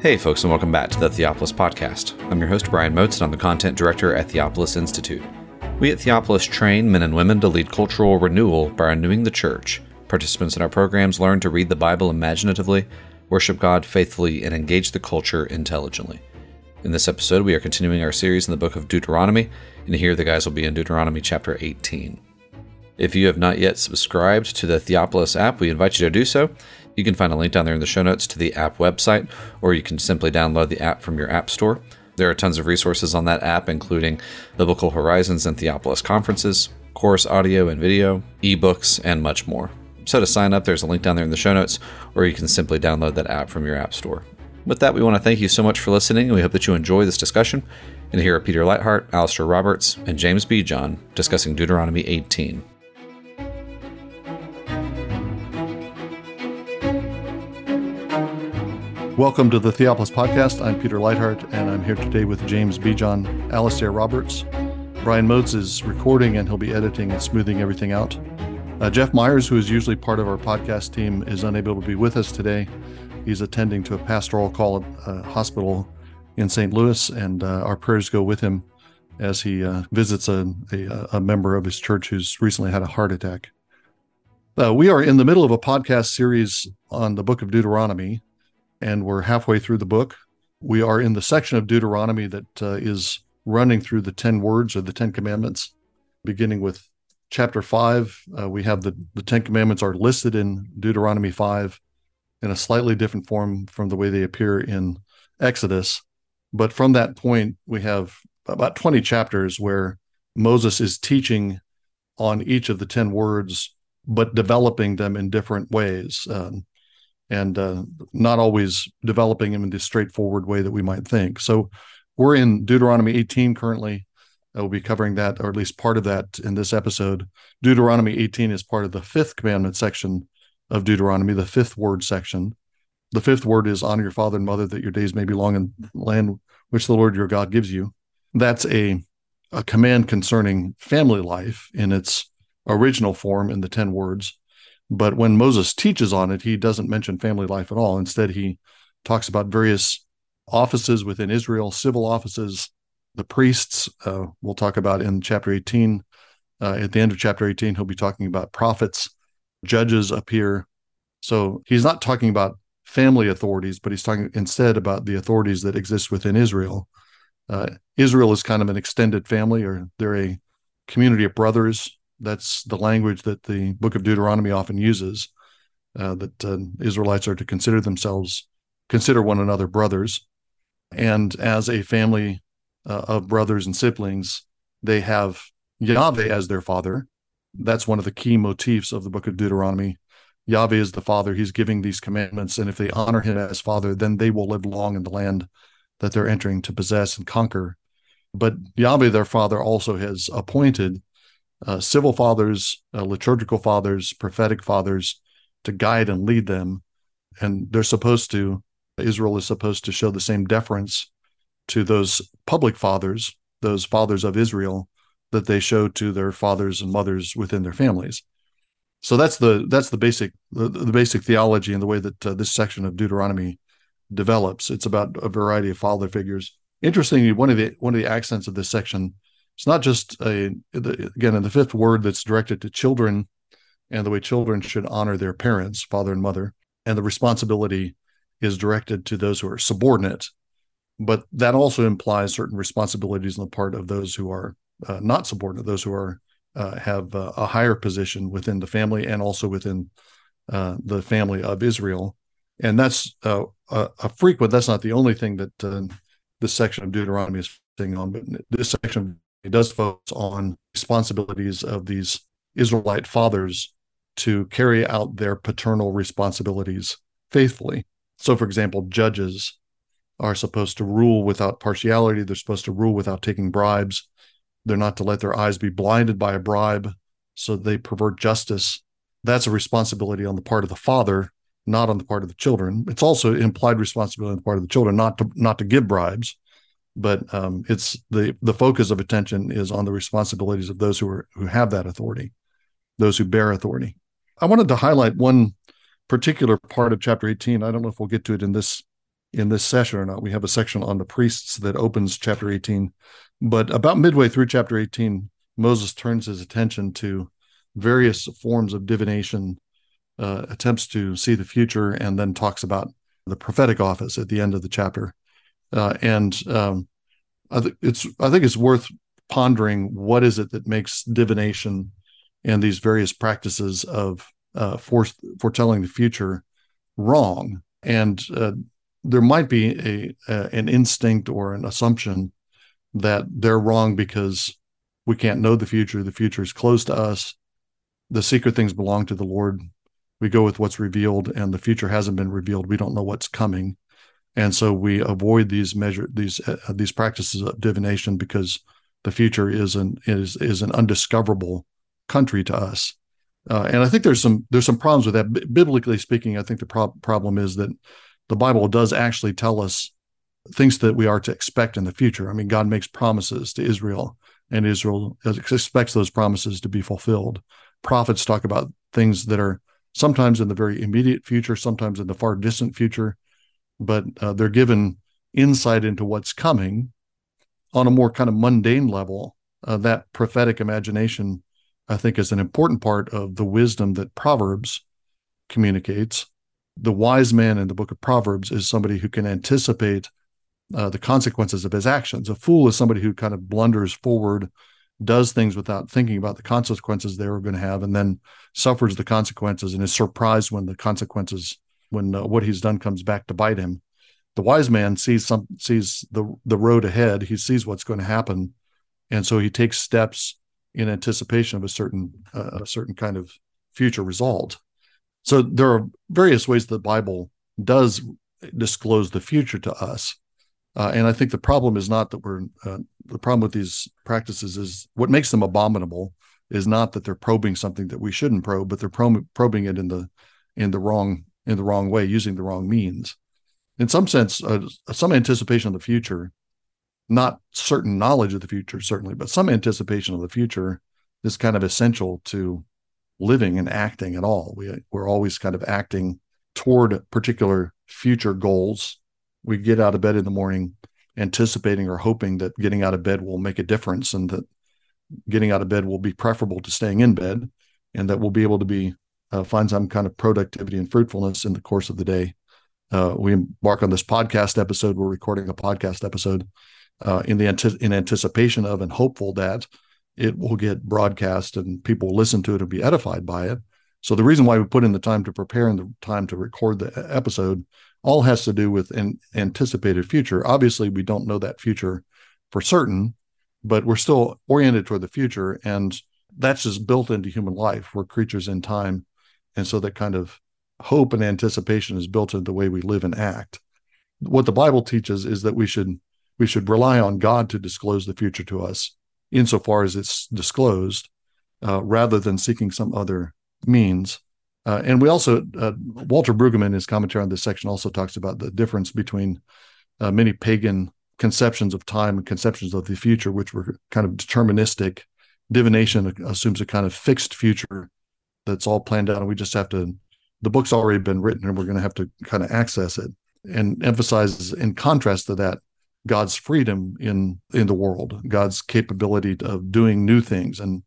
Hey, folks, and welcome back to the Theopolis Podcast. I'm your host, Brian Moats, and I'm the content director at Theopolis Institute. We at Theopolis train men and women to lead cultural renewal by renewing the church. Participants in our programs learn to read the Bible imaginatively, worship God faithfully, and engage the culture intelligently. In this episode, we are continuing our series in the book of Deuteronomy, and here the guys will be in Deuteronomy chapter 18. If you have not yet subscribed to the Theopolis app, we invite you to do so. You can find a link down there in the show notes to the app website, or you can simply download the app from your app store. There are tons of resources on that app, including Biblical Horizons and Theopolis conferences, course audio and video, ebooks, and much more. So to sign up, there's a link down there in the show notes, or you can simply download that app from your app store. With that, we want to thank you so much for listening, and we hope that you enjoy this discussion. And here are Peter Leithart, Alastair Roberts, and James Bejon discussing Deuteronomy 18. Welcome to the Theopolis Podcast. I'm Peter Leithart, and I'm here today with James Bejon, Alastair Roberts. Brian Moats is recording, and he'll be editing and smoothing everything out. Uh, Jeff Myers, who is usually part of our podcast team, is unable to be with us today. He's attending to a pastoral call at a hospital in St. Louis, and uh, our prayers go with him as he uh, visits a, a, a, member of his church who's recently had a heart attack. Uh, we are in the middle of a podcast series on the book of Deuteronomy, and we're halfway through the book. We are in the section of Deuteronomy that uh, is running through the 10 words or the 10 commandments, beginning with chapter 5. Uh, we have the, the 10 commandments are listed in Deuteronomy 5 in a slightly different form from the way they appear in Exodus. But from that point, we have about 20 chapters where Moses is teaching on each of the 10 words, but developing them in different ways. Um, and uh, not always developing them in the straightforward way that we might think. So we're in Deuteronomy 18 currently. I will be covering that, or at least part of that, in this episode. Deuteronomy 18 is part of the fifth commandment section of Deuteronomy, the fifth word section. The fifth word is honor your father and mother that your days may be long in the land which the Lord your God gives you. That's a, a command concerning family life in its original form in the 10 words. But when Moses teaches on it, he doesn't mention family life at all. Instead, he talks about various offices within Israel, civil offices, the priests. Uh, we'll talk about in chapter 18. Uh, at the end of chapter 18, he'll be talking about prophets, judges appear. So he's not talking about family authorities, but he's talking instead about the authorities that exist within Israel. Uh, Israel is kind of an extended family, or they're a community of brothers that's the language that the book of Deuteronomy often uses, uh, that uh, Israelites are to consider themselves, consider one another brothers. And as a family uh, of brothers and siblings, they have Yahweh as their father. That's one of the key motifs of the book of Deuteronomy. Yahweh is the father. He's giving these commandments. And if they honor him as father, then they will live long in the land that they're entering to possess and conquer. But Yahweh, their father, also has appointed uh, civil fathers, uh, liturgical fathers, prophetic fathers to guide and lead them. And they're supposed to, Israel is supposed to show the same deference to those public fathers, those fathers of Israel, that they show to their fathers and mothers within their families. So that's the that's the basic the, the basic theology and the way that uh, this section of Deuteronomy develops. It's about a variety of father figures. Interestingly, one of the one of the accents of this section it's not just a again in the fifth word that's directed to children and the way children should honor their parents father and mother and the responsibility is directed to those who are subordinate. But that also implies certain responsibilities on the part of those who are uh, not subordinate those who are uh, have uh, a higher position within the family and also within uh, the family of israel. And that's uh, a, a, frequent that's not the only thing that uh, this section of deuteronomy is saying on but this section it does focus on responsibilities of these Israelite fathers to carry out their paternal responsibilities faithfully. So, for example, judges are supposed to rule without partiality, they're supposed to rule without taking bribes. They're not to let their eyes be blinded by a bribe, so they pervert justice. That's a responsibility on the part of the father, not on the part of the children. It's also implied responsibility on the part of the children not to not to give bribes but um, it's the the focus of attention is on the responsibilities of those who are who have that authority, those who bear authority. I wanted to highlight one particular part of chapter 18. I don't know if we'll get to it in this in this session or not. We have a section on the priests that opens chapter 18. But about midway through chapter 18, Moses turns his attention to various forms of divination, uh, attempts to see the future, and then talks about the prophetic office at the end of the chapter. Uh, and um, I think it's I think it's worth pondering what is it that makes divination and these various practices of uh, foretelling the future wrong. And uh, there might be a, a, an instinct or an assumption that they're wrong because we can't know the future. The future is closed to us. The secret things belong to the Lord. We go with what's revealed, and the future hasn't been revealed. We don't know what's coming, and so we avoid these measure these uh, these practices of divination because the future is an is is an undiscoverable country to us. Uh, and I think there's some there's some problems with that. B- biblically speaking, I think the pro- problem is that the Bible does actually tell us things that we are to expect in the future. I mean, God makes promises to Israel, and Israel expects those promises to be fulfilled. Prophets talk about things that are sometimes in the very immediate future, sometimes in the far distant future, but uh, they're given insight into what's coming on a more kind of mundane level. Uh, that prophetic imagination I think is an important part of the wisdom that Proverbs communicates. The wise man in the book of Proverbs is somebody who can anticipate uh, the consequences of his actions. A fool is somebody who kind of blunders forward, does things without thinking about the consequences they were going to have, and then suffers the consequences and is surprised when the consequences, when uh, what he's done comes back to bite him. The wise man sees some sees the the road ahead. He sees what's going to happen, and so he takes steps in anticipation of a certain uh, a certain kind of future result. So there are various ways the Bible does disclose the future to us, uh, and I think the problem is not that we're uh, the problem with these practices is what makes them abominable is not that they're probing something that we shouldn't probe, but they're prob- probing it in the in the wrong in the wrong way, using the wrong means. In some sense, uh, some anticipation of the future not certain knowledge of the future, certainly, but some anticipation of the future is kind of essential to living and acting at all. We, we're always kind of acting toward particular future goals. We get out of bed in the morning anticipating or hoping that getting out of bed will make a difference and that getting out of bed will be preferable to staying in bed and that we'll be able to be uh, find some kind of productivity and fruitfulness in the course of the day. Uh, we embark on this podcast episode. We're recording a podcast episode uh, in the in anticipation of and hopeful that it will get broadcast and people will listen to it and be edified by it. So the reason why we put in the time to prepare and the time to record the episode all has to do with an anticipated future. Obviously, we don't know that future for certain, but we're still oriented toward the future, and that's just built into human life. We're creatures in time, and so that kind of hope and anticipation is built into the way we live and act. What the Bible teaches is that we should we should rely on God to disclose the future to us insofar as it's disclosed, uh, rather than seeking some other means. Uh, and we also, uh, Walter Brueggemann, in his commentary on this section, also talks about the difference between uh, many pagan conceptions of time and conceptions of the future, which were kind of deterministic. Divination assumes a kind of fixed future that's all planned out, and we just have to. The book's already been written, and we're going to have to kind of access it. And emphasizes, in contrast to that, God's freedom in in the world, God's capability of doing new things, and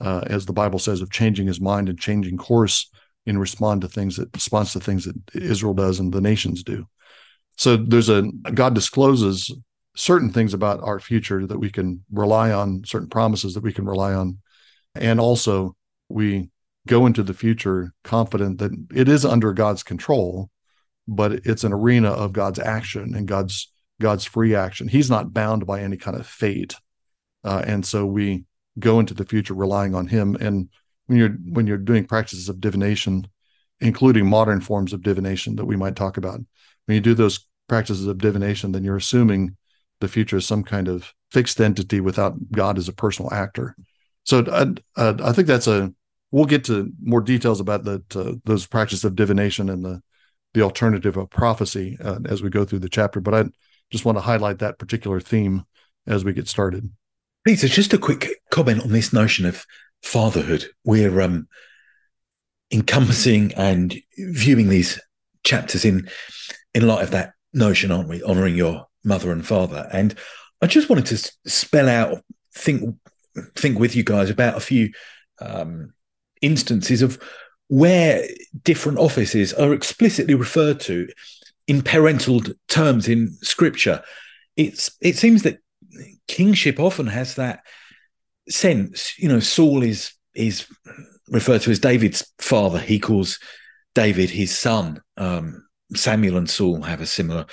uh, as the Bible says, of changing His mind and changing course in respond to things that responds to things that Israel does and the nations do. So there's a God discloses certain things about our future that we can rely on, certain promises that we can rely on, and also we go into the future confident that it is under God's control, but it's an arena of God's action and God's God's free action. He's not bound by any kind of fate, uh, and so we go into the future relying on Him. And when you're when you're doing practices of divination, including modern forms of divination that we might talk about, when you do those practices of divination, then you're assuming the future is some kind of fixed entity without God as a personal actor. So I, uh, I think that's a. We'll get to more details about that uh, those practices of divination and the the alternative of prophecy uh, as we go through the chapter. But I just want to highlight that particular theme as we get started. Peter, just a quick comment on this notion of fatherhood. We're um, encompassing and viewing these chapters in in light of that notion, aren't we? Honoring your mother and father. And I just wanted to spell out, think, think with you guys about a few um, instances of where different offices are explicitly referred to in parental terms in Scripture. It's it seems that kingship often has that sense. You know, Saul is is referred to as David's father. He calls David his son. Um, Samuel and Saul have a similar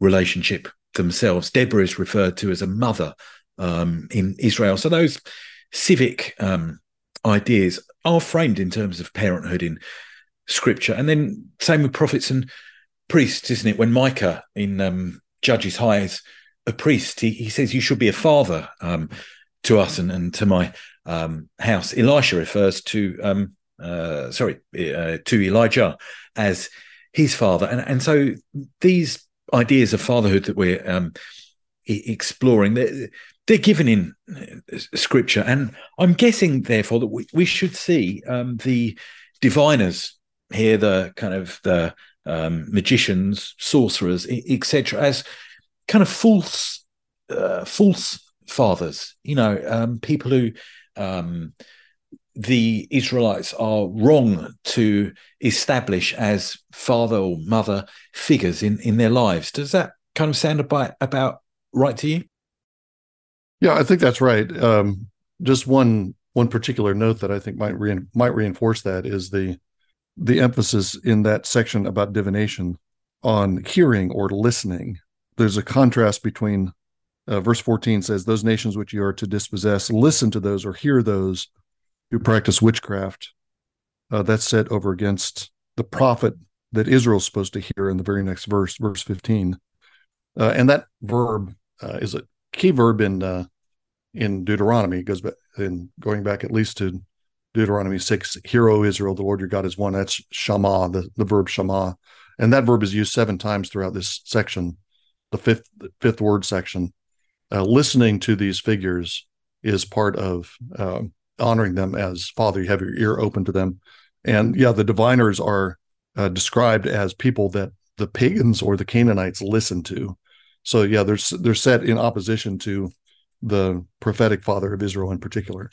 relationship themselves. Deborah is referred to as a mother um, in Israel. So those civic um, ideas are framed in terms of parenthood in scripture. And then same with prophets and priests, isn't it? When Micah in um, Judges hires a priest, he, he says, You should be a father um, to us and, and to my um, house. Elisha refers to, um, uh, sorry, uh, to Elijah as his father. And, and so these ideas of fatherhood that we're um, exploring, they're, they're, given in scripture. And I'm guessing, therefore, that we, we should see um, the diviners here, the kind of the um, magicians, sorcerers, etc., as kind of false, uh, false fathers. You know, um, people who um, the Israelites are wrong to establish as father or mother figures in, in their lives. Does that kind of sound about, about right to you? Yeah, I think that's right. Um, just one one particular note that I think might re- might reinforce that is the the emphasis in that section about divination on hearing or listening. There's a contrast between uh, verse 14 says, "Those nations which you are to dispossess, listen to those or hear those who practice witchcraft. Uh, that's set over against the prophet that Israel's supposed to hear in the very next verse, verse 15. Uh, and that verb uh, is a key verb in uh, in Deuteronomy. Goes back in going back at least to Deuteronomy 6, Hear, O Israel, the Lord your God is one. That's Shama, the, the verb Shama. And that verb is used seven times throughout this section, the fifth the fifth word section. Uh, listening to these figures is part of um, honoring them as father. You have your ear open to them. And yeah, the diviners are uh, described as people that the pagans or the Canaanites listen to. So yeah, they're they're set in opposition to the prophetic father of Israel in particular.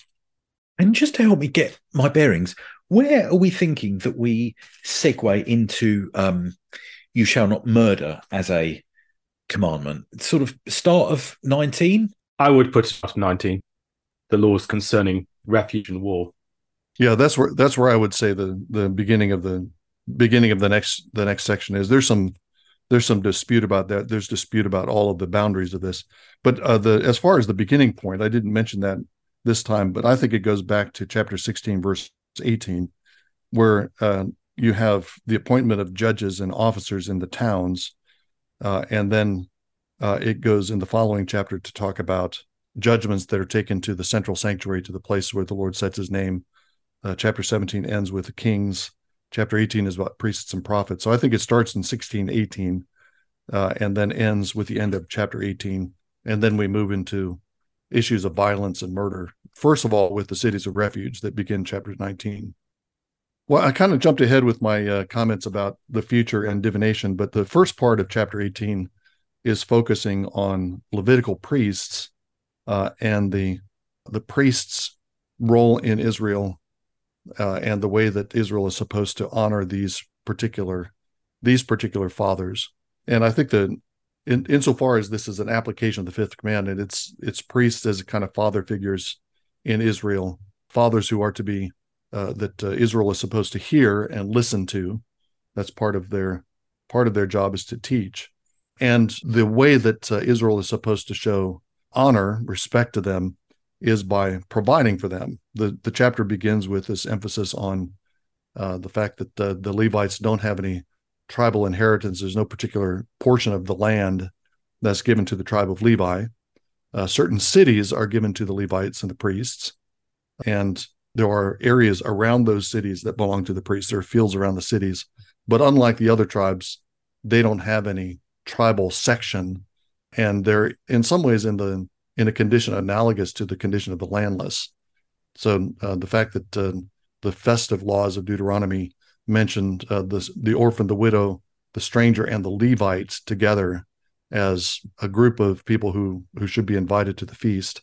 And just to help me get my bearings, where are we thinking that we segue into um, "You shall not murder" as a commandment? Sort of start of nineteen. I would put start of nineteen. The laws concerning refuge and war. Yeah, that's where that's where I would say the the beginning of the beginning of the next the next section is. There's some there's some dispute about that. There's dispute about all of the boundaries of this. But uh, the as far as the beginning point, I didn't mention that this time, but I think it goes back to chapter 16, verse 18, where uh, you have the appointment of judges and officers in the towns, uh, and then uh, it goes in the following chapter to talk about judgments that are taken to the central sanctuary, to the place where the Lord sets his name. Uh, chapter 17 ends with the kings. Chapter 18 is about priests and prophets. So I think it starts in 16, 18, uh, and then ends with the end of chapter 18. And then we move into issues of violence and murder. First of all, with the cities of refuge that begin chapter 19. Well, I kind of jumped ahead with my uh, comments about the future and divination, but the first part of chapter 18 is focusing on Levitical priests uh, and the the priests' role in Israel uh, and the way that Israel is supposed to honor these particular these particular fathers. And I think that in insofar as this is an application of the fifth commandment, it's it's priests as kind of father figures in Israel, fathers who are to be uh, that uh, Israel is supposed to hear and listen to. That's part of their part of their job is to teach. And the way that uh, Israel is supposed to show honor, respect to them is by providing for them. The the chapter begins with this emphasis on uh, the fact that the, the Levites don't have any tribal inheritance. There's no particular portion of the land that's given to the tribe of Levi. Uh, certain cities are given to the Levites and the priests, and there are areas around those cities that belong to the priests. There are fields around the cities, but unlike the other tribes, they don't have any tribal section and they're in some ways in the in a condition analogous to the condition of the landless. So uh, the fact that uh, the festive laws of Deuteronomy mentioned uh, the the orphan, the widow, the stranger and the Levites together as a group of people who who should be invited to the feast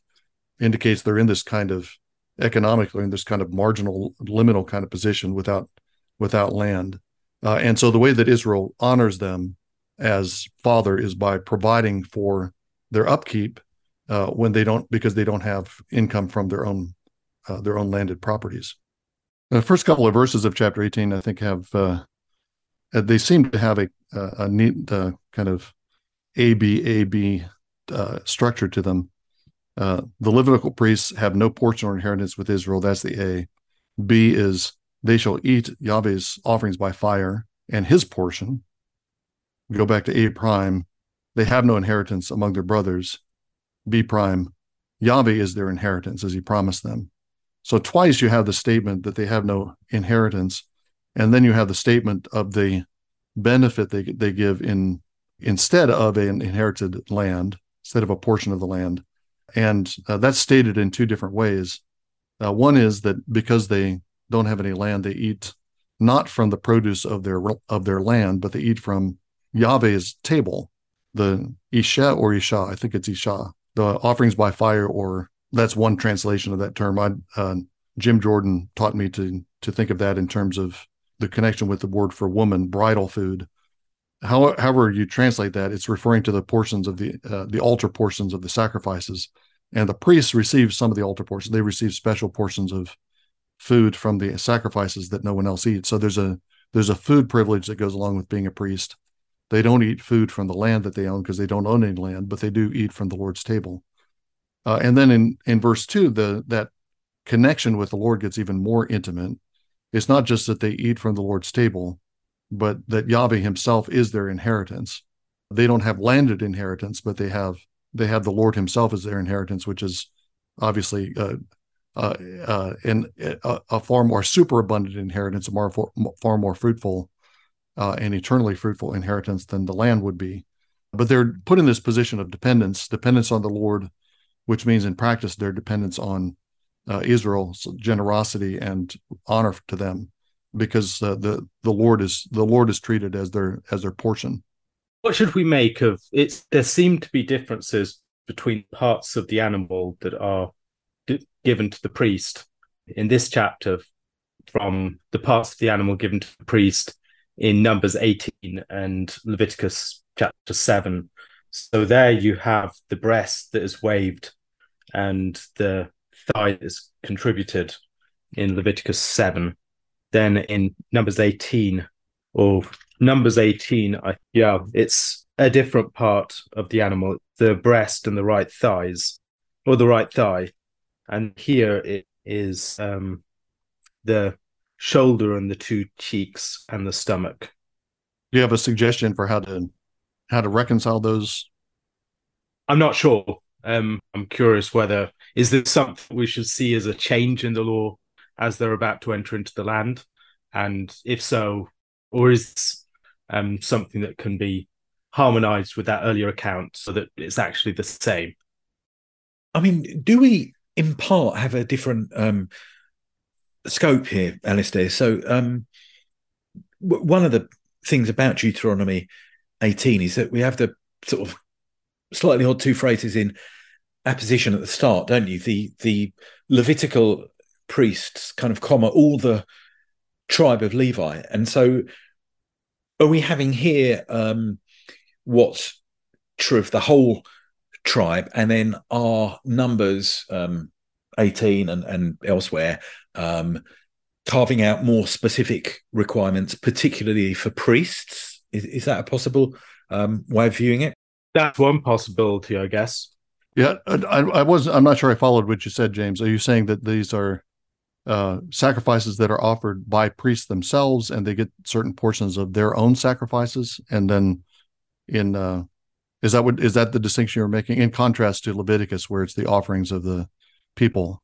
indicates they're in this kind of economically in this kind of marginal liminal kind of position without without land. Uh, and so the way that israel honors them as father is by providing for their upkeep uh, when they don't because they don't have income from their own uh, their own landed properties the first couple of verses of chapter 18 i think have uh, they seem to have a, a neat uh, kind of a B A B uh, structure to them. Uh, the Levitical priests have no portion or inheritance with Israel. That's the A. B is they shall eat Yahweh's offerings by fire and his portion. Go back to A prime. They have no inheritance among their brothers. B prime. Yahweh is their inheritance as he promised them. So twice you have the statement that they have no inheritance, and then you have the statement of the benefit they they give in instead of an inherited land, instead of a portion of the land. And uh, that's stated in two different ways. Uh, one is that because they don't have any land, they eat not from the produce of their of their land, but they eat from Yahweh's table, the Isha or Isha. I think it's Isha, the offerings by fire, or that's one translation of that term. I, uh, Jim Jordan taught me to to think of that in terms of the connection with the word for woman, bridal food, how, however you translate that, it's referring to the portions of the uh, the altar portions of the sacrifices, and the priests receive some of the altar portions. They receive special portions of food from the sacrifices that no one else eats. So there's a there's a food privilege that goes along with being a priest. They don't eat food from the land that they own because they don't own any land, but they do eat from the Lord's table. Uh, and then in in verse two, the that connection with the Lord gets even more intimate. It's not just that they eat from the Lord's table, but that Yahweh himself is their inheritance. They don't have landed inheritance, but they have they have the Lord himself as their inheritance, which is obviously uh, uh, uh, in a, a, far more superabundant inheritance, a more, far more fruitful uh, and eternally fruitful inheritance than the land would be. But they're put in this position of dependence, dependence on the Lord, which means in practice their dependence on uh, Israel's generosity and honor to them because uh, the the Lord is the Lord is treated as their as their portion. What should we make of it? There seem to be differences between parts of the animal that are given to the priest in this chapter from the parts of the animal given to the priest in Numbers 18 and Leviticus chapter 7. So there you have the breast that is waved and the thigh is contributed in Leviticus 7 then in numbers 18 or numbers 18 I, yeah it's a different part of the animal. The breast and the right thighs or the right thigh. And here it is um, the shoulder and the two cheeks and the stomach. Do you have a suggestion for how to how to reconcile those i'm not sure um, i'm curious whether is this something we should see as a change in the law as they're about to enter into the land? And if so, or is um, something that can be harmonized with that earlier account so that it's actually the same? I mean, do we in part have a different um, scope here, Alastair? So, um, w- one of the things about Deuteronomy 18 is that we have the sort of slightly odd two phrases in apposition at the start, don't you? The the Levitical priests kind of comma all the tribe of Levi. And so are we having here um, what's true of the whole tribe and then our numbers um, 18 and, and elsewhere um, carving out more specific requirements, particularly for priests? Is, is that a possible um, way of viewing it? That's one possibility, I guess. Yeah, I, I was. I'm not sure I followed what you said, James. Are you saying that these are uh, sacrifices that are offered by priests themselves, and they get certain portions of their own sacrifices, and then in uh, is that what is that the distinction you're making in contrast to Leviticus, where it's the offerings of the people?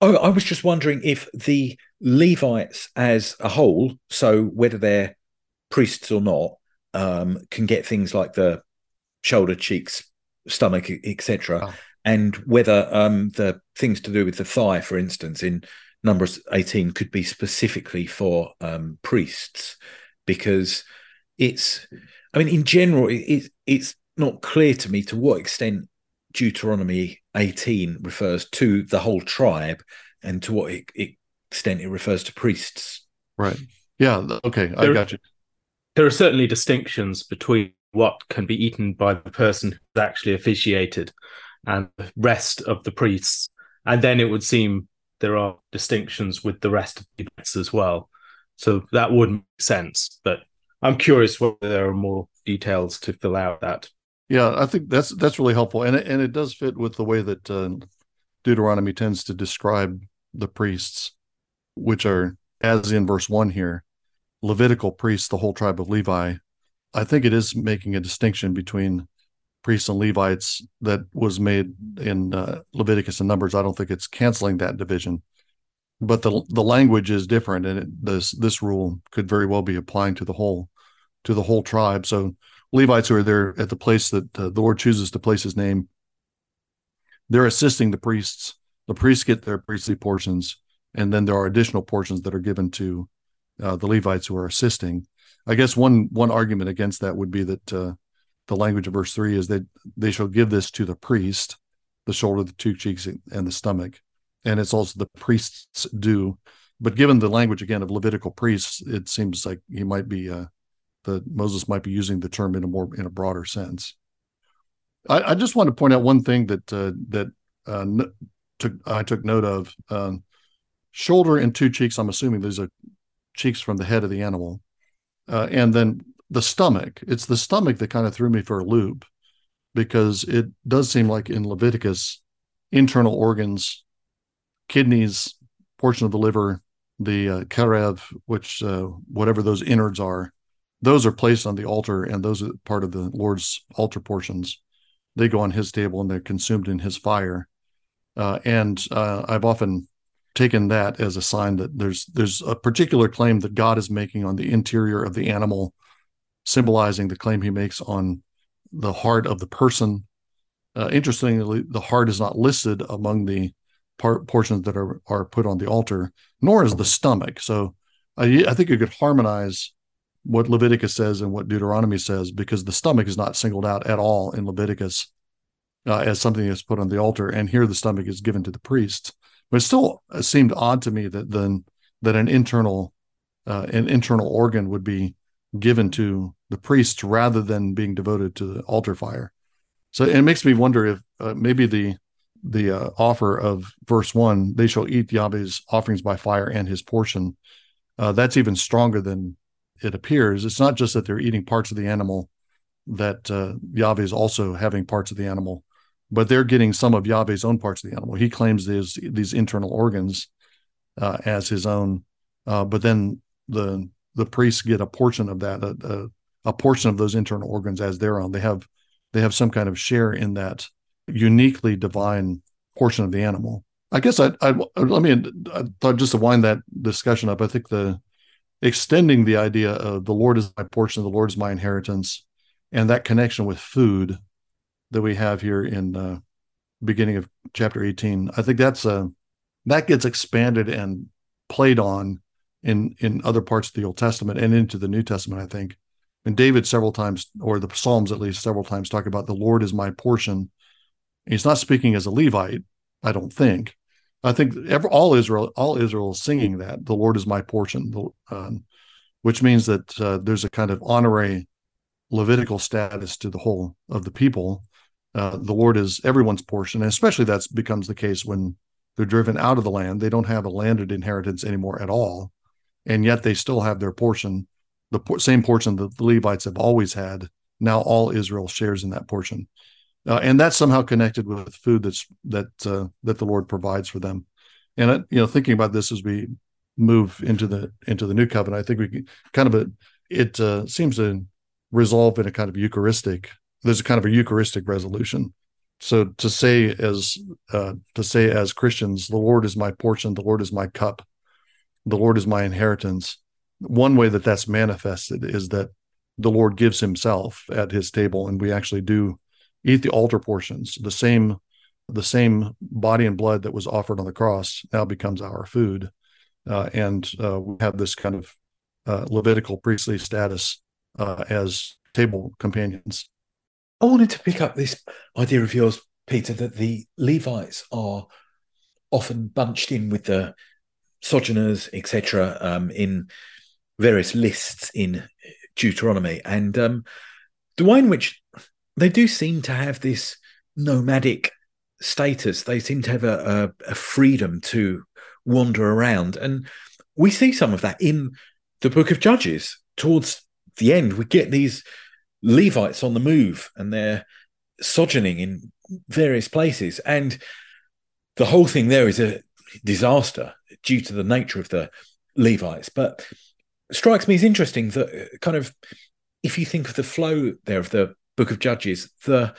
Oh, I was just wondering if the Levites as a whole, so whether they're priests or not, um, can get things like the shoulder, cheeks, stomach, etc., oh. and whether um, the things to do with the thigh, for instance, in number 18 could be specifically for um, priests because it's, I mean, in general, it, it's not clear to me to what extent Deuteronomy 18 refers to the whole tribe and to what extent it refers to priests. Right. Yeah. Okay. I got you. There are certainly distinctions between what can be eaten by the person who's actually officiated and the rest of the priests. And then it would seem there are distinctions with the rest of the bits as well. So that would make sense. But I'm curious whether there are more details to fill out that. Yeah, I think that's that's really helpful, and it, and it does fit with the way that uh, Deuteronomy tends to describe the priests, which are as in verse one here, Levitical priests, the whole tribe of Levi. I think it is making a distinction between priests and Levites that was made in uh, Leviticus and Numbers. I don't think it's canceling that division, but the the language is different, and it, this this rule could very well be applying to the whole to the whole tribe. So Levites who are there at the place that uh, the Lord chooses to place His name, they're assisting the priests. The priests get their priestly portions, and then there are additional portions that are given to uh, the Levites who are assisting. I guess one one argument against that would be that uh, the language of verse three is that they shall give this to the priest, the shoulder, the two cheeks, and the stomach, and it's also the priest's due. But given the language again of Levitical priests, it seems like he might be uh, Moses might be using the term in a more in a broader sense. I, I just want to point out one thing that uh, that uh, took I took note of. Um, shoulder and two cheeks. I'm assuming these are cheeks from the head of the animal, uh, and then the stomach. It's the stomach that kind of threw me for a loop because it does seem like in Leviticus, internal organs, kidneys, portion of the liver, the uh, karev, which uh, whatever those innards are, those are placed on the altar and those are part of the Lord's altar portions. They go on his table and they're consumed in his fire. Uh, and uh, I've often taken that as a sign that there's there's a particular claim that God is making on the interior of the animal, symbolizing the claim he makes on the heart of the person. Uh, interestingly, the heart is not listed among the part, portions that are are put on the altar, nor is the stomach. So I, I think you could harmonize what Leviticus says and what Deuteronomy says, because the stomach is not singled out at all in Leviticus uh, as something that's put on the altar, and here the stomach is given to the priest. But it still seemed odd to me that then that an internal uh, an internal organ would be given to the priest rather than being devoted to the altar fire. So it makes me wonder if uh, maybe the the uh, offer of verse one, they shall eat Yahweh's offerings by fire and his portion. Uh, that's even stronger than it appears, it's not just that they're eating parts of the animal, that uh, Yahweh is also having parts of the animal, but they're getting some of Yahweh's own parts of the animal. He claims these these internal organs uh, as his own, uh, but then the the priests get a portion of that, a, a, a portion of those internal organs as their own. They have they have some kind of share in that uniquely divine portion of the animal. I guess I, I let me I thought just to wind that discussion up. I think the extending the idea of the Lord is my portion, the Lord is my inheritance, and that connection with food that we have here in the uh, beginning of chapter 18. I think that's a uh, that gets expanded and played on in in other parts of the Old Testament and into the New Testament, I think. And David several times, or the Psalms at least several times, talk about the Lord is my portion. He's not speaking as a Levite, I don't think, I think every, all Israel, all Israel is singing that the Lord is my portion, um, which means that uh, there's a kind of honorary Levitical status to the whole of the people. Uh, the Lord is everyone's portion, and especially that becomes the case when they're driven out of the land. They don't have a landed inheritance anymore at all, and yet they still have their portion, the por- same portion that the Levites have always had. Now all Israel shares in that portion uh, and that's somehow connected with food that's that uh, that the Lord provides for them. And uh, you know, thinking about this as we move into the into the new covenant, I think we can, kind of a it uh, seems to resolve in a kind of Eucharistic. There's a kind of a Eucharistic resolution. So to say as uh, to say as Christians, the Lord is my portion, the Lord is my cup, the Lord is my inheritance. One way that that's manifested is that the Lord gives Himself at His table, and we actually do eat the altar portions. The same the same body and blood that was offered on the cross now becomes our food, uh, and uh, we have this kind of uh, Levitical priestly status uh, as table companions. I wanted to pick up this idea of yours, Peter, that the Levites are often bunched in with the sojourners, etc., um, in various lists in Deuteronomy, and um, the way in which they do seem to have this nomadic status. They seem to have a, a, a freedom to wander around, and we see some of that in the Book of Judges. Towards the end, we get these Levites on the move, and they're sojourning in various places, and the whole thing there is a disaster due to the nature of the Levites. But strikes me as interesting that uh, kind of if you think of the flow there of the book of Judges, the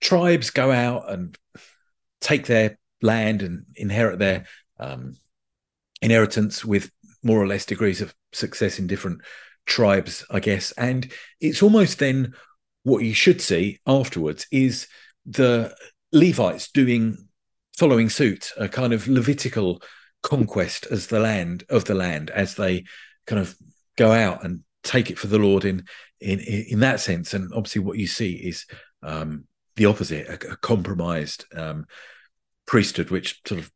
tribes go out and take their land and inherit their um, inheritance with more or less degrees of success in different tribes, I guess. And it's almost then what you should see afterwards is the Levites doing following suit, a kind of Levitical conquest as the land of the land as they kind of go out and take it for the Lord in in in that sense. And obviously, what you see is um, the opposite, a, a compromised um, priesthood, which sort of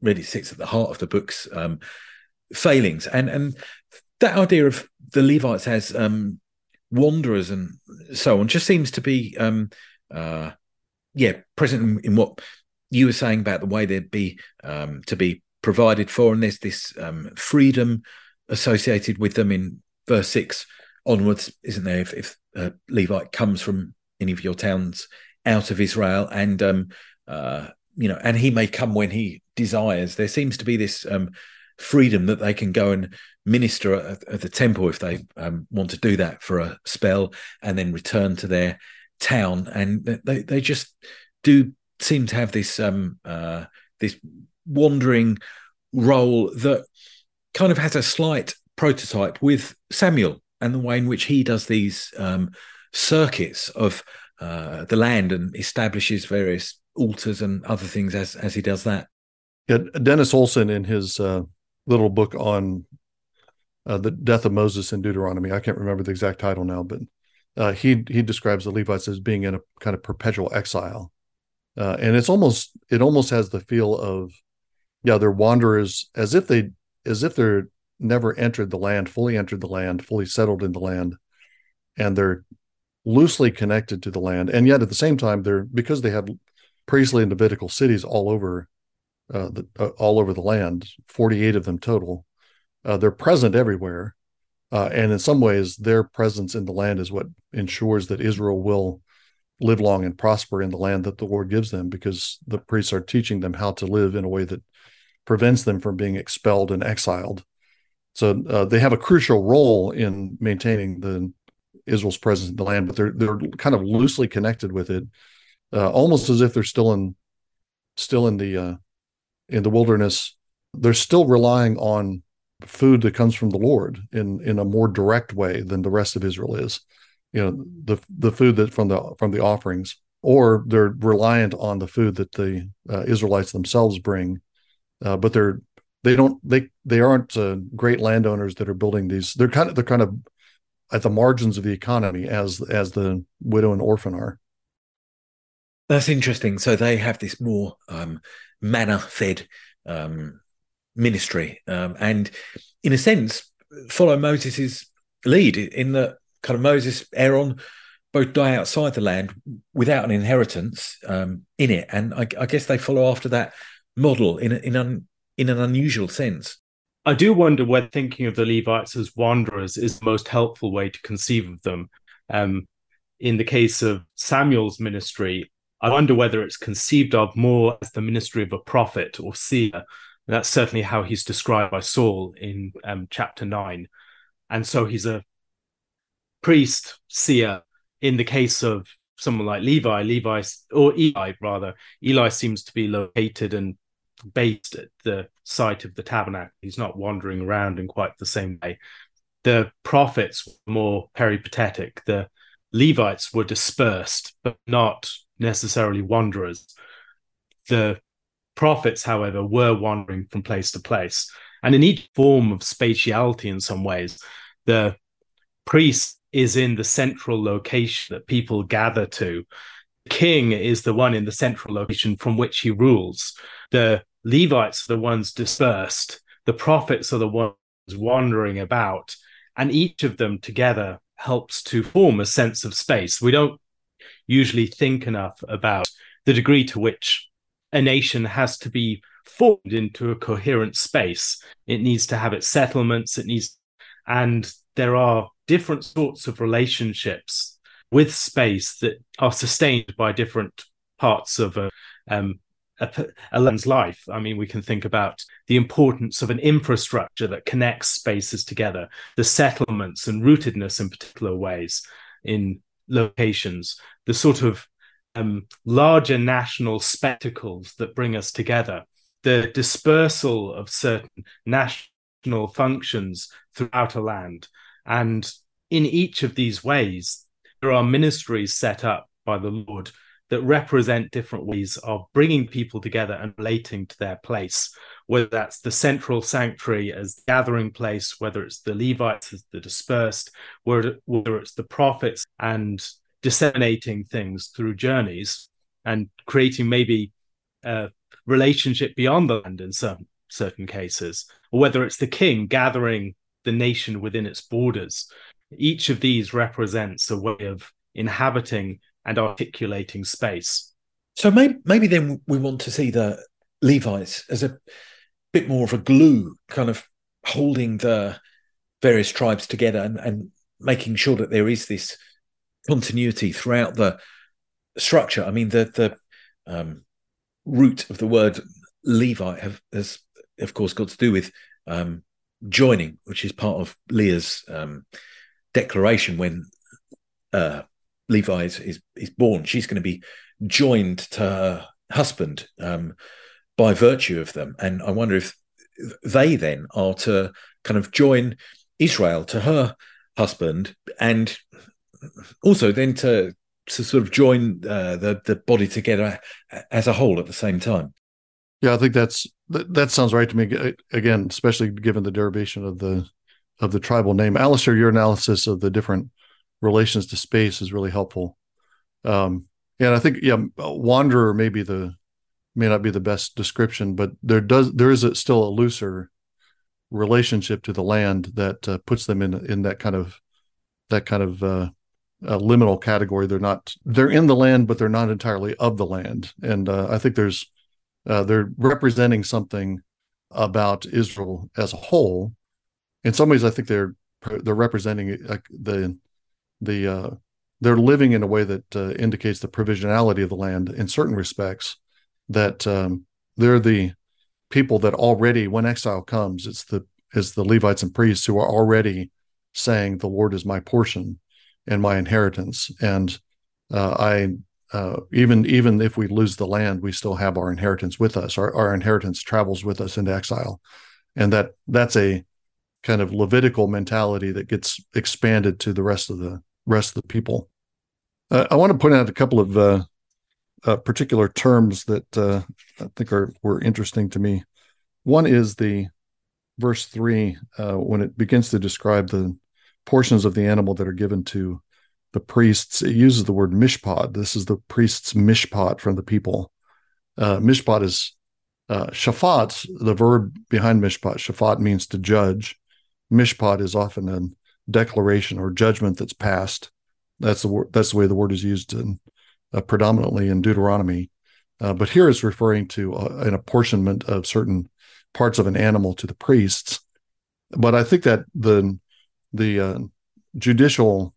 really sits at the heart of the book's um, failings. And and that idea of the Levites as um, wanderers and so on just seems to be, um, uh, yeah, present in, in, what you were saying about the way they'd be um, to be provided for, and there's this freedom associated with them in verse six onwards, isn't there? If, if uh, Levite comes from any of your towns out of Israel, and um, uh, you know, and he may come when he desires. There seems to be this um, freedom that they can go and minister at, at the temple if they um, want to do that for a spell, and then return to their town. And they they just do seem to have this um, uh, this wandering role that kind of has a slight prototype with Samuel and the way in which he does these um, circuits of uh, the land and establishes various altars and other things as as he does that. Yeah, Dennis Olson in his uh, little book on uh, the death of Moses in Deuteronomy, I can't remember the exact title now, but uh, he he describes the Levites as being in a kind of perpetual exile, uh, and it's almost it almost has the feel of yeah they're wanderers as if they as if they're never entered the land, fully entered the land, fully settled in the land, and they're loosely connected to the land. And yet at the same time, they're because they have priestly and Levitical cities all over uh, the uh, all over the land, 48 of them total. Uh, they're present everywhere. Uh, and in some ways, their presence in the land is what ensures that Israel will live long and prosper in the land that the Lord gives them, because the priests are teaching them how to live in a way that prevents them from being expelled and exiled. So uh, they have a crucial role in maintaining the Israel's presence in the land, but they're they're kind of loosely connected with it, uh, almost as if they're still in still in the in the wilderness. They're still relying on food that comes from the Lord in in a more direct way than the rest of Israel is. You know, the the food that from the from the offerings, or they're reliant on the food that the uh, Israelites themselves bring, uh, but they're they don't they they aren't uh, great landowners that are building these they're kind of they're kind of at the margins of the economy as as the widow and orphan are that's interesting so they have this more um, manna fed um, ministry um, and in a sense follow moses's lead in that kind of moses aaron both die outside the land without an inheritance um, in it and I, I, guess they follow after that model in in un, in an unusual sense. I do wonder whether thinking of the Levites as wanderers is the most helpful way to conceive of them. Um, in the case of Samuel's ministry, I wonder whether it's conceived of more as the ministry of a prophet or seer. that's certainly how he's described by Saul in um, chapter 9. And so he's a priest, seer. In the case of someone like Levi, Levi, or Eli rather, Eli seems to be located and based at the site of the tabernacle. He's not wandering around in quite the same way. The prophets were more peripatetic. The Levites were dispersed, but not necessarily wanderers. The prophets, however, were wandering from place to place. And in each form of spatiality, in some ways, the priest is in the central location that people gather to. The king is the one in the central location from which he rules. The Levites are the ones dispersed. The prophets are the ones wandering about. And each of them together helps to form a sense of space. We don't usually think enough about the degree to which a nation has to be formed into a coherent space. It needs to have its settlements, it needs, and there are different sorts of relationships with space that are sustained by different parts of a, um, a, a land's life. I mean, we can think about the importance of an infrastructure that connects spaces together, the settlements and rootedness in particular ways in locations, the sort of um, larger national spectacles that bring us together, the dispersal of certain national functions throughout a land. And in each of these ways, there are ministries set up by the Lord that represent different ways of bringing people together and relating to their place, whether that's the central sanctuary as gathering place, whether it's the Levites as the dispersed, whether, it's the prophets and disseminating things through journeys and creating maybe a relationship beyond the land in certain certain cases, or whether it's the king gathering the nation within its borders. Each of these represents a way of inhabiting and articulating space. So maybe, maybe then we want to see the Levites as a bit more of a glue, kind of holding the various tribes together and, and making sure that there is this continuity throughout the structure. I mean, the the um, root of the word Levite have, has, of course, got to do with um, joining, which is part of Leah's um, declaration when uh, Levi is, is, is born, she's going to be joined to her husband um, by virtue of them. And I wonder if they then are to kind of join Israel to her husband and also then to to sort of join uh, the the body together as a whole at the same time. Yeah, I think that's that, that sounds right to me. Again, especially given the derivation of the of the tribal name, Alastair, your analysis of the different relations to space is really helpful. Um, and I think yeah, wanderer may be the may not be the best description, but there does there is a, still a looser relationship to the land that uh, puts them in in that kind of that kind of uh, liminal category. They're not they're in the land, but they're not entirely of the land. And uh, I think there's uh, they're representing something about Israel as a whole. In some ways, I think they're they're representing uh, the the they're living in a way that indicates the provisionality of the land in certain respects. That um, they're the people that already, when exile comes, it's the is the Levites and priests who are already saying, "The Lord is my portion and my inheritance," and uh, I. Uh, even even if we lose the land, we still have our inheritance with us. Our, our inheritance travels with us into exile, and that that's a kind of Levitical mentality that gets expanded to the rest of the rest of the people. Uh, I want to point out a couple of uh, particular terms that uh, I think are were interesting to me. One is the verse three uh, when it begins to describe the portions of the animal that are given to the priests. It uses the word mishpat. This is the priest's mishpat from the people. Uh, mishpat is uh, shafat, the verb behind mishpat. Shafat means to judge. Mishpat is often a declaration or judgment that's passed. That's the word. That's the way the word is used in, predominantly in Deuteronomy. Uh, but here is referring to uh, an apportionment of certain parts of an animal to the priests. But I think that the the uh, judicial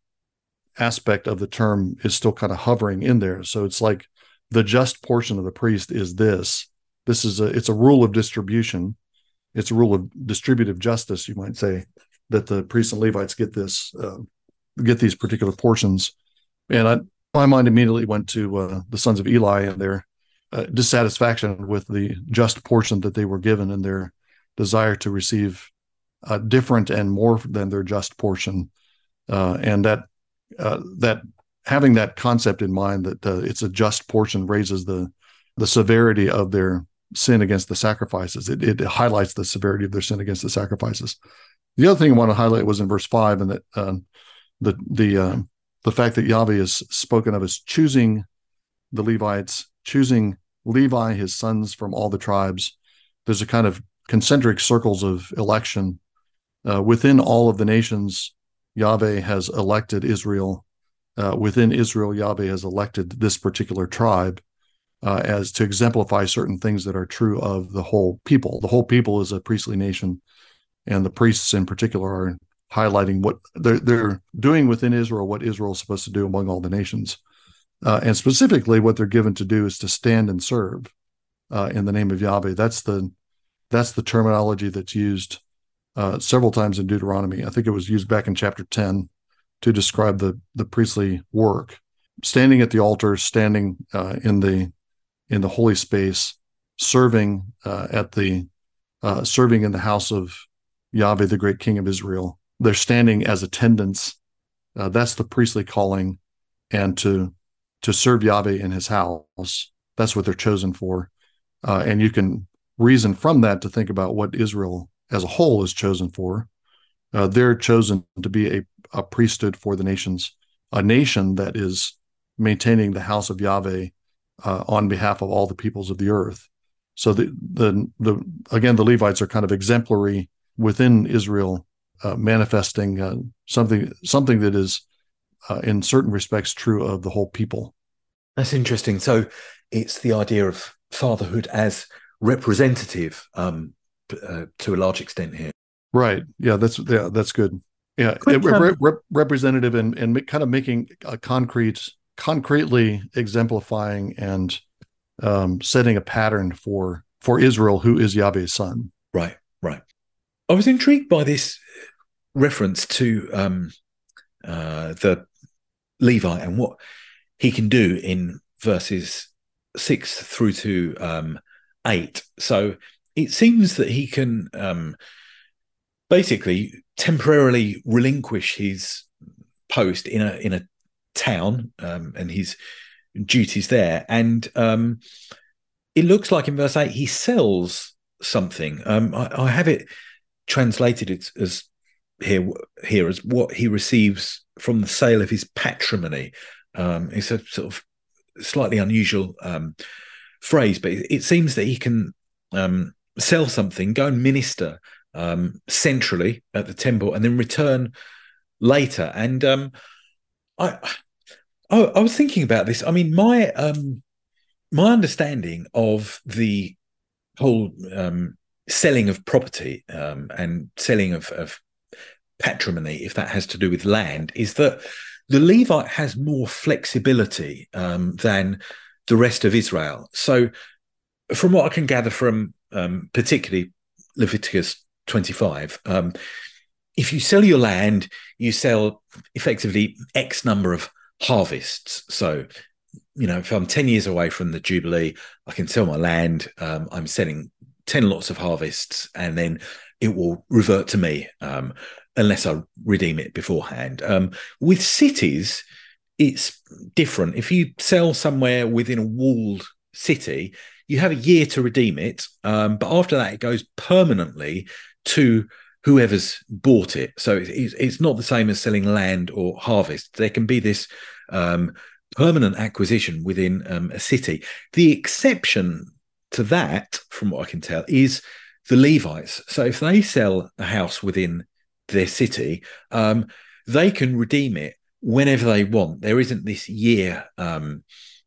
aspect of the term is still kind of hovering in there. So it's like the just portion of the priest is this. This is a it's a rule of distribution. It's a rule of distributive justice, you might say, that the priests and Levites get this uh, get these particular portions. And I, my mind immediately went to uh, the sons of Eli and their uh, dissatisfaction with the just portion that they were given and their desire to receive uh, different and more than their just portion. Uh, and that uh, that having that concept in mind that it's a just portion raises the the severity of their sin against the sacrifices. It, it highlights the severity of their sin against the sacrifices. The other thing I want to highlight was in verse five, and that uh, the the uh, the fact that Yahweh is spoken of as choosing the Levites, choosing Levi, his sons from all the tribes. There's a kind of concentric circles of election uh, within all of the nations. Yahweh has elected Israel. Uh, within Israel, Yahweh has elected this particular tribe uh, as to exemplify certain things that are true of the whole people. The whole people is a priestly nation, and the priests in particular are highlighting what they're, they're doing within Israel, what Israel is supposed to do among all the nations. Uh, and specifically, what they're given to do is to stand and serve uh, in the name of Yahweh. That's the that's the terminology that's used uh, several times in Deuteronomy. I think it was used back in chapter ten to describe the the priestly work, standing at the altar, standing uh, in the in the holy space, serving uh, at the uh, serving in the house of Yahweh, the great King of Israel. They're standing as attendants. that's the priestly calling, and to to serve Yahweh in his house. That's what they're chosen for. Uh, and you can reason from that to think about what Israel as a whole is chosen for. Uh, they're chosen to be a, a priesthood for the nations, a nation that is maintaining the house of Yahweh uh, on behalf of all the peoples of the earth. So the the the again the Levites are kind of exemplary within Israel, uh, manifesting uh, something something that is uh, in certain respects true of the whole people. That's interesting. So it's the idea of fatherhood as representative um, uh, to a large extent here. Right. Yeah. That's yeah. That's good. Yeah. Quick, it, um, re- representative and and kind of making a concrete, concretely exemplifying and um, setting a pattern for for Israel, who is Yahweh's son. Right. Right. I was intrigued by this reference to um, uh, the Levi and what he can do in verses six through to um, eight. So it seems that he can um, basically temporarily relinquish his post in a in a town um, and his duties there, and um, it looks like in verse eight he sells something. Um, I, I, have it translated it as here here as what he receives from the sale of his patrimony. Um, it's a sort of slightly unusual um, phrase, but it, seems that he can um, sell something, go and minister um, centrally at the temple, and then return later. And um, I, I, I, was thinking about this. I mean, my um, my understanding of the whole selling of property and selling of, of patrimony, if that has to do with land, is that the Levite has more flexibility um, than the rest of Israel. So, from what I can gather from um, particularly Leviticus 25, um, if you sell your land, you sell effectively X number of harvests. So, you know, if I'm 10 years away from the Jubilee, I can sell my land. Um, I'm selling 10 lots of harvests and then it will revert to me. Um, unless I redeem it beforehand. Um, with cities, it's different. If you sell somewhere within a walled city, you have a year to redeem it, um, but after that, it goes permanently to whoever's bought it. So it's, it's not the same as selling land or harvest. There can be this um, permanent acquisition within um, a city. The exception to that, from what I can tell, is the Levites. So if they sell a house within their city, um, they can redeem it whenever they want. There isn't this year um,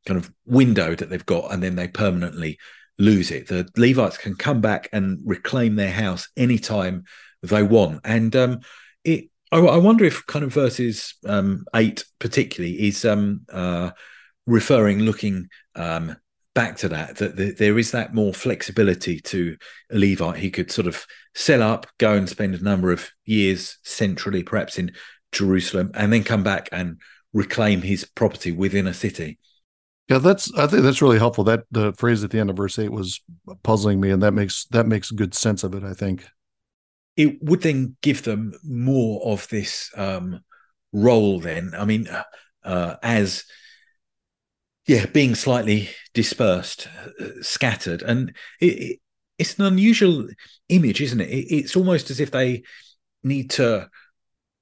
kind of window that they've got, and then they permanently lose it. The Levites can come back and reclaim their house anytime they want, and um, it. I, I, wonder if kind of verses um, eight particularly is um, uh, referring, looking um, back to that that there is that more flexibility to a Levite. He could sort of sell up, go and spend a number of years centrally, perhaps in Jerusalem, and then come back and reclaim his property within a city. Yeah, that's I think that's really helpful. That the phrase at the end of verse eight was puzzling me, and that makes that makes good sense of it. I think it would then give them more of this um, role. Then, I mean, uh, as yeah, being slightly dispersed, uh, scattered, and it, it, it's an unusual image, isn't it? it? It's almost as if they need to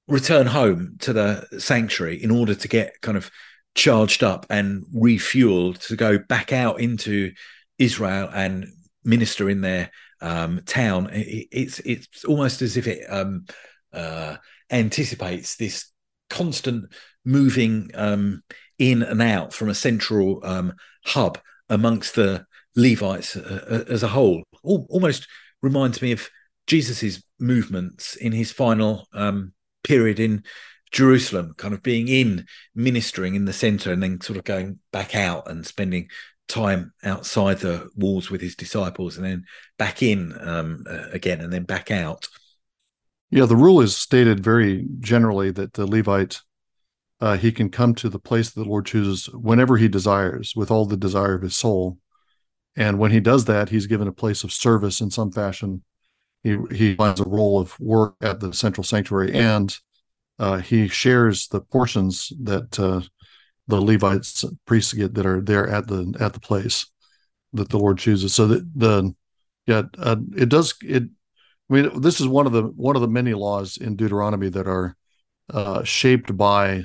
return home to the sanctuary in order to get kind of charged up and refueled to go back out into Israel and minister in their um, town. It, it's it's almost as if it um, uh, anticipates this constant moving um, in and out from a central um, hub amongst the Levites uh, uh as a whole. almost reminds me of Jesus's movements in his final um, period in Jerusalem, kind of being in ministering in the center and then sort of going back out and spending time outside the walls with his disciples and then back in um, uh, again and then back out. Yeah, the rule is stated very generally that the Levite uh, he can come to the place that the Lord chooses whenever he desires, with all the desire of his soul. And when he does that, he's given a place of service in some fashion. He he finds a role of work at the central sanctuary, and uh, he shares the portions that uh, the Levites priests get that are there at the at the place that the Lord chooses. So that the yeah, uh, it does it. I mean, this is one of the one of the many laws in Deuteronomy that are uh, shaped by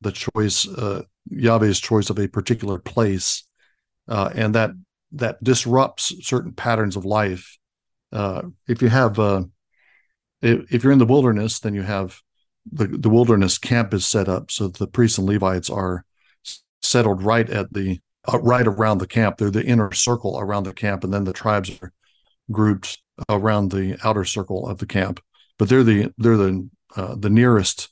the choice, uh, Yahweh's choice of a particular place, uh, and that that disrupts certain patterns of life. Uh, if you have, uh, if, if, you're in the wilderness, then you have the the wilderness camp is set up so the priests and Levites are settled right at the uh, right around the camp. They're the inner circle around the camp, and then the tribes are grouped around the outer circle of the camp. But they're the they're the uh, the nearest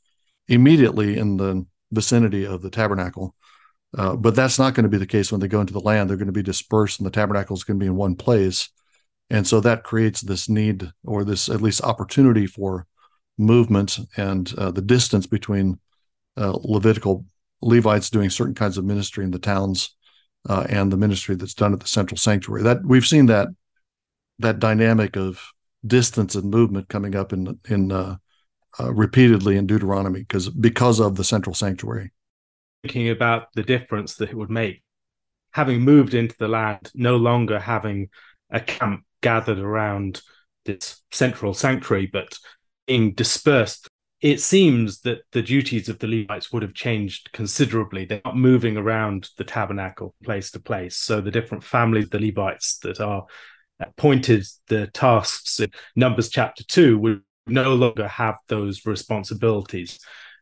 immediately in the vicinity of the tabernacle. Uh, but that's not going to be the case when they go into the land. They're going to be dispersed, and the tabernacle is going to be in one place. And so that creates this need, or this at least opportunity for movement and uh, the distance between uh, Levitical Levites doing certain kinds of ministry in the towns uh, and the ministry that's done at the central sanctuary. That we've seen that that dynamic of distance and movement coming up in in uh, repeatedly in Deuteronomy because because of the central sanctuary. Thinking about the difference that it would make, having moved into the land, no longer having a camp gathered around this central sanctuary, but being dispersed. It seems that the duties of the Levites would have changed considerably. They're not moving around the tabernacle place to place. So the different families, of the Levites that are appointed the tasks in Numbers chapter 2 would no longer have those responsibilities.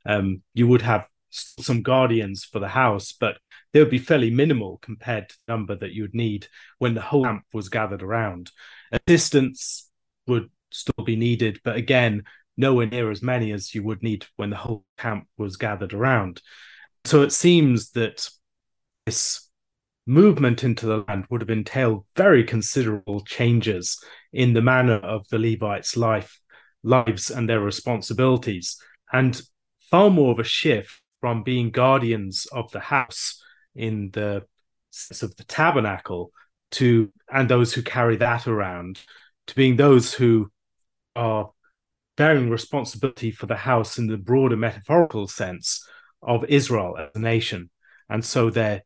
Um, you would have some guardians for the house, but they would be fairly minimal compared to the number that you would need when the whole camp was gathered around. Assistance would still be needed, but again, nowhere near as many as you would need when the whole camp was gathered around. So it seems that this movement into the land would have entailed very considerable changes in the manner of the Levites' life lives and their responsibilities, and far more of a shift from being guardians of the house in the sense of the tabernacle to and those who carry that around to being those who are bearing responsibility for the house in the broader metaphorical sense of Israel as a nation. And so their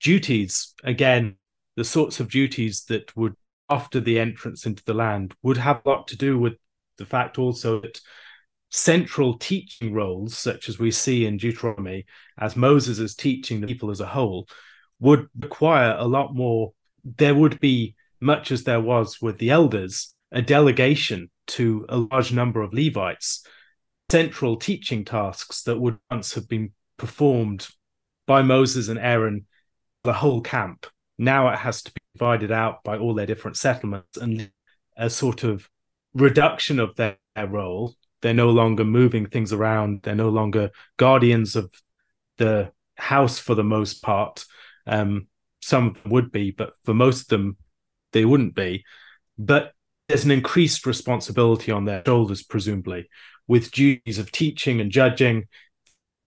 duties, again, the sorts of duties that would, after the entrance into the land, would have a lot to do with the fact also that central teaching roles, such as we see in Deuteronomy, as Moses is teaching the people as a whole, would require a lot more. There would be, much as there was with the elders, a delegation to a large number of Levites, central teaching tasks that would once have been performed by Moses and Aaron, the whole camp. Now it has to be divided out by all their different settlements and a sort of reduction of their, their role. They're no longer moving things around. They're no longer guardians of the house for the most part. Um, some would be, but for most of them, they wouldn't be. But there's an increased responsibility on their shoulders, presumably, with duties of teaching and judging,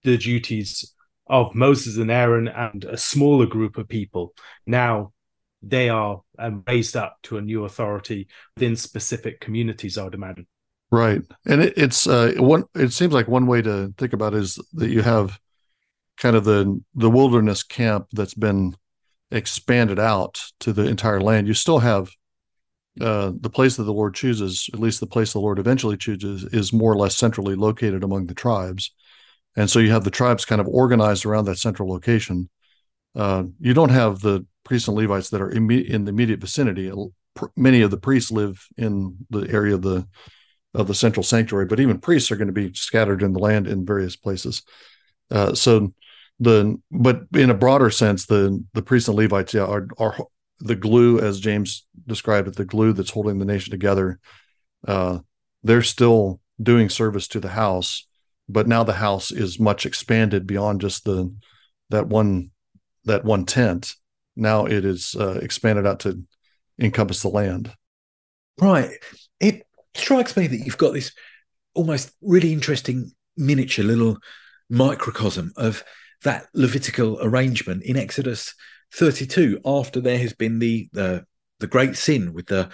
the duties of Moses and Aaron and a smaller group of people. Now they are um, raised up to a new authority within specific communities, I would imagine. Right, and it, it's uh, one. It seems like one way to think about it is that you have kind of the the wilderness camp that's been expanded out to the entire land. You still have uh, the place that the Lord chooses, at least the place the Lord eventually chooses, is more or less centrally located among the tribes. And so you have the tribes kind of organized around that central location. Uh, you don't have the priests and Levites that are in the immediate vicinity. Many of the priests live in the area of the of the central sanctuary, but even priests are going to be scattered in the land in various places. Uh, so the but in a broader sense, the the priests and Levites yeah, are are the glue, as James described it, the glue that's holding the nation together. Uh, they're still doing service to the house, but now the house is much expanded beyond just the that one that one tent. Now it is uh, expanded out to encompass the land. Right. It strikes me that you've got this almost really interesting miniature little microcosm of that Levitical arrangement in Exodus 32 after there has been the the, the great sin with the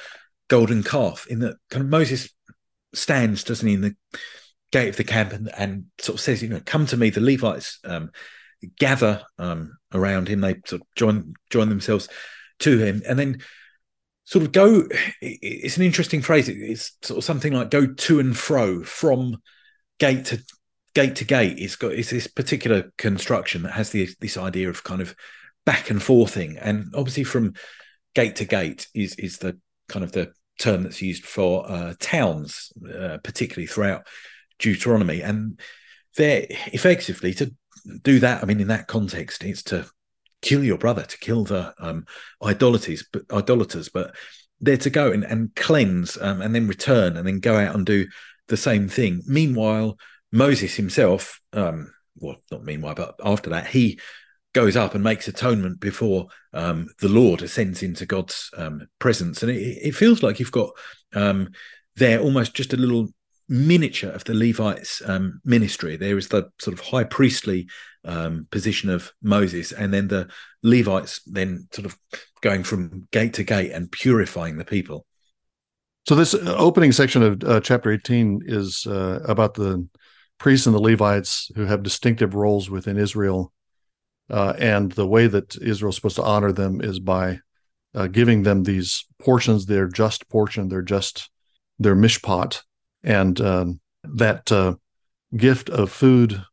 golden calf in that kind of Moses stands doesn't he in the gate of the camp and, and sort of says you know come to me the Levites um, gather um, around him. They sort of join join themselves to him and then sort of go it's an interesting phrase. It's sort of something like go to and fro from gate to gate to gate. It's got it's this particular construction that has the, this idea of kind of back and forthing. And obviously from gate to gate is is the kind of the term that's used for uh, towns uh, particularly throughout deuteronomy. And they're effectively to do that i mean in that context it's to kill your brother, to kill the um, idolaters, but idolaters, but they're to go and, and cleanse um, and then return and then go out and do the same thing. Meanwhile, Moses himself, um, well, not meanwhile, but after that, he goes up and makes atonement before um, the Lord ascends into God's um, presence. And it, it, feels like you've got um, there almost just a little miniature of the Levites' um, ministry. There is the sort of high priestly um, position of Moses, and then the Levites then sort of going from gate to gate and purifying the people. So this uh, opening section of uh, chapter 18 is uh, about the priests and the Levites who have distinctive roles within Israel. Uh, and the way that Israel is supposed to honor them is by uh, giving them these portions, their just portion, their just, their mishpat, and um, that uh, gift of food,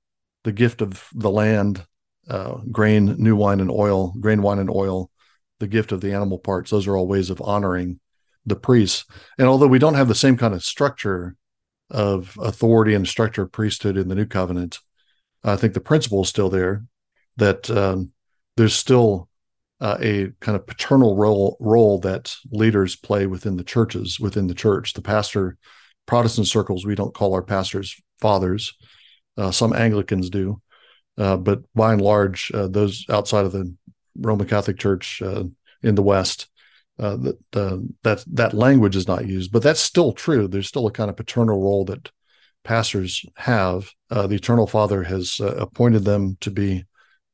the gift of the land, uh, grain, new wine, and oil, grain, wine, and oil, the gift of the animal parts. Those are all ways of honoring the priests. And although we don't have the same kind of structure of authority and structure of priesthood in the new covenant, I think the principle is still there that um, there's still uh, a kind of paternal role role that leaders play within the churches within the church. The pastor Protestant circles, we don't call our pastors fathers. Uh, some Anglicans do, uh, but by and large, uh, those outside of the Roman Catholic Church uh, in the West, uh, that that that language is not used. But that's still true. There's still a kind of paternal role that pastors have. Uh, the Eternal Father has appointed them to be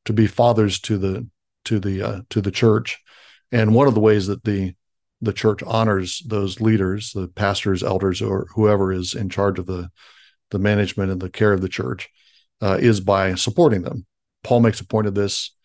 to be fathers to the to the to the church, and one of the ways that the the church honors those leaders, the pastors, elders, or whoever is in charge of the the management and the care of the church, uh, is by supporting them. Paul makes a point of this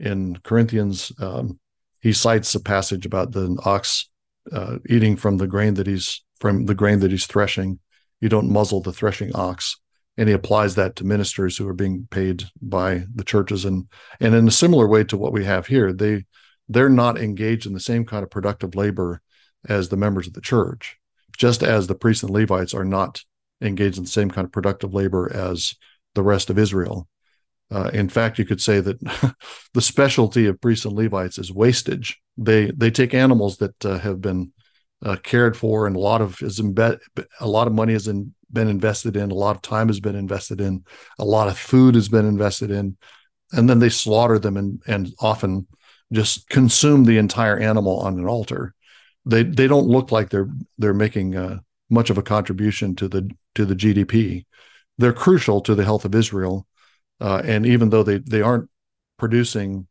in Corinthians. Um, he cites a passage about the ox uh, eating from the grain that he's from the grain that he's threshing. You don't muzzle the threshing ox, and he applies that to ministers who are being paid by the churches. and And in a similar way to what we have here, they they're not engaged in the same kind of productive labor as the members of the church, just as the priests and Levites are not engaged in the same kind of productive labor as the rest of Israel. Uh, in fact, you could say that the specialty of priests and Levites is wastage. They they take animals that uh, have been uh, cared for, and a lot of is a lot of money has in, been invested in, a lot of time has been invested in, a lot of food has been invested in, and then they slaughter them and and often just consume the entire animal on an altar. They they don't look like they're they're making uh, much of a contribution to the to the GDP. They're crucial to the health of Israel, uh, and even though they they aren't producing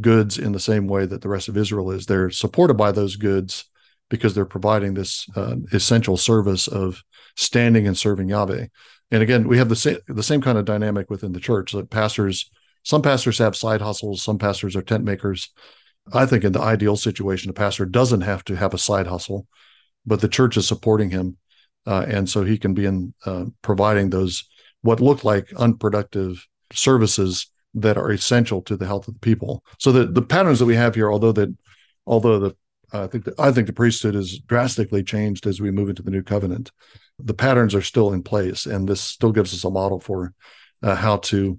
goods in the same way that the rest of Israel is, they're supported by those goods because they're providing this uh, essential service of standing and serving Yahweh. And again, we have the same the same kind of dynamic within the church that pastors some pastors have side hustles, some pastors are tent makers. I think in the ideal situation, a pastor doesn't have to have a side hustle. but the church is supporting him, uh, and so he can be in uh, providing those what look like unproductive services that are essential to the health of the people. So the the patterns that we have here, although that although the I think the, I think the priesthood is drastically changed as we move into the new covenant. The patterns are still in place, and this still gives us a model for uh, how to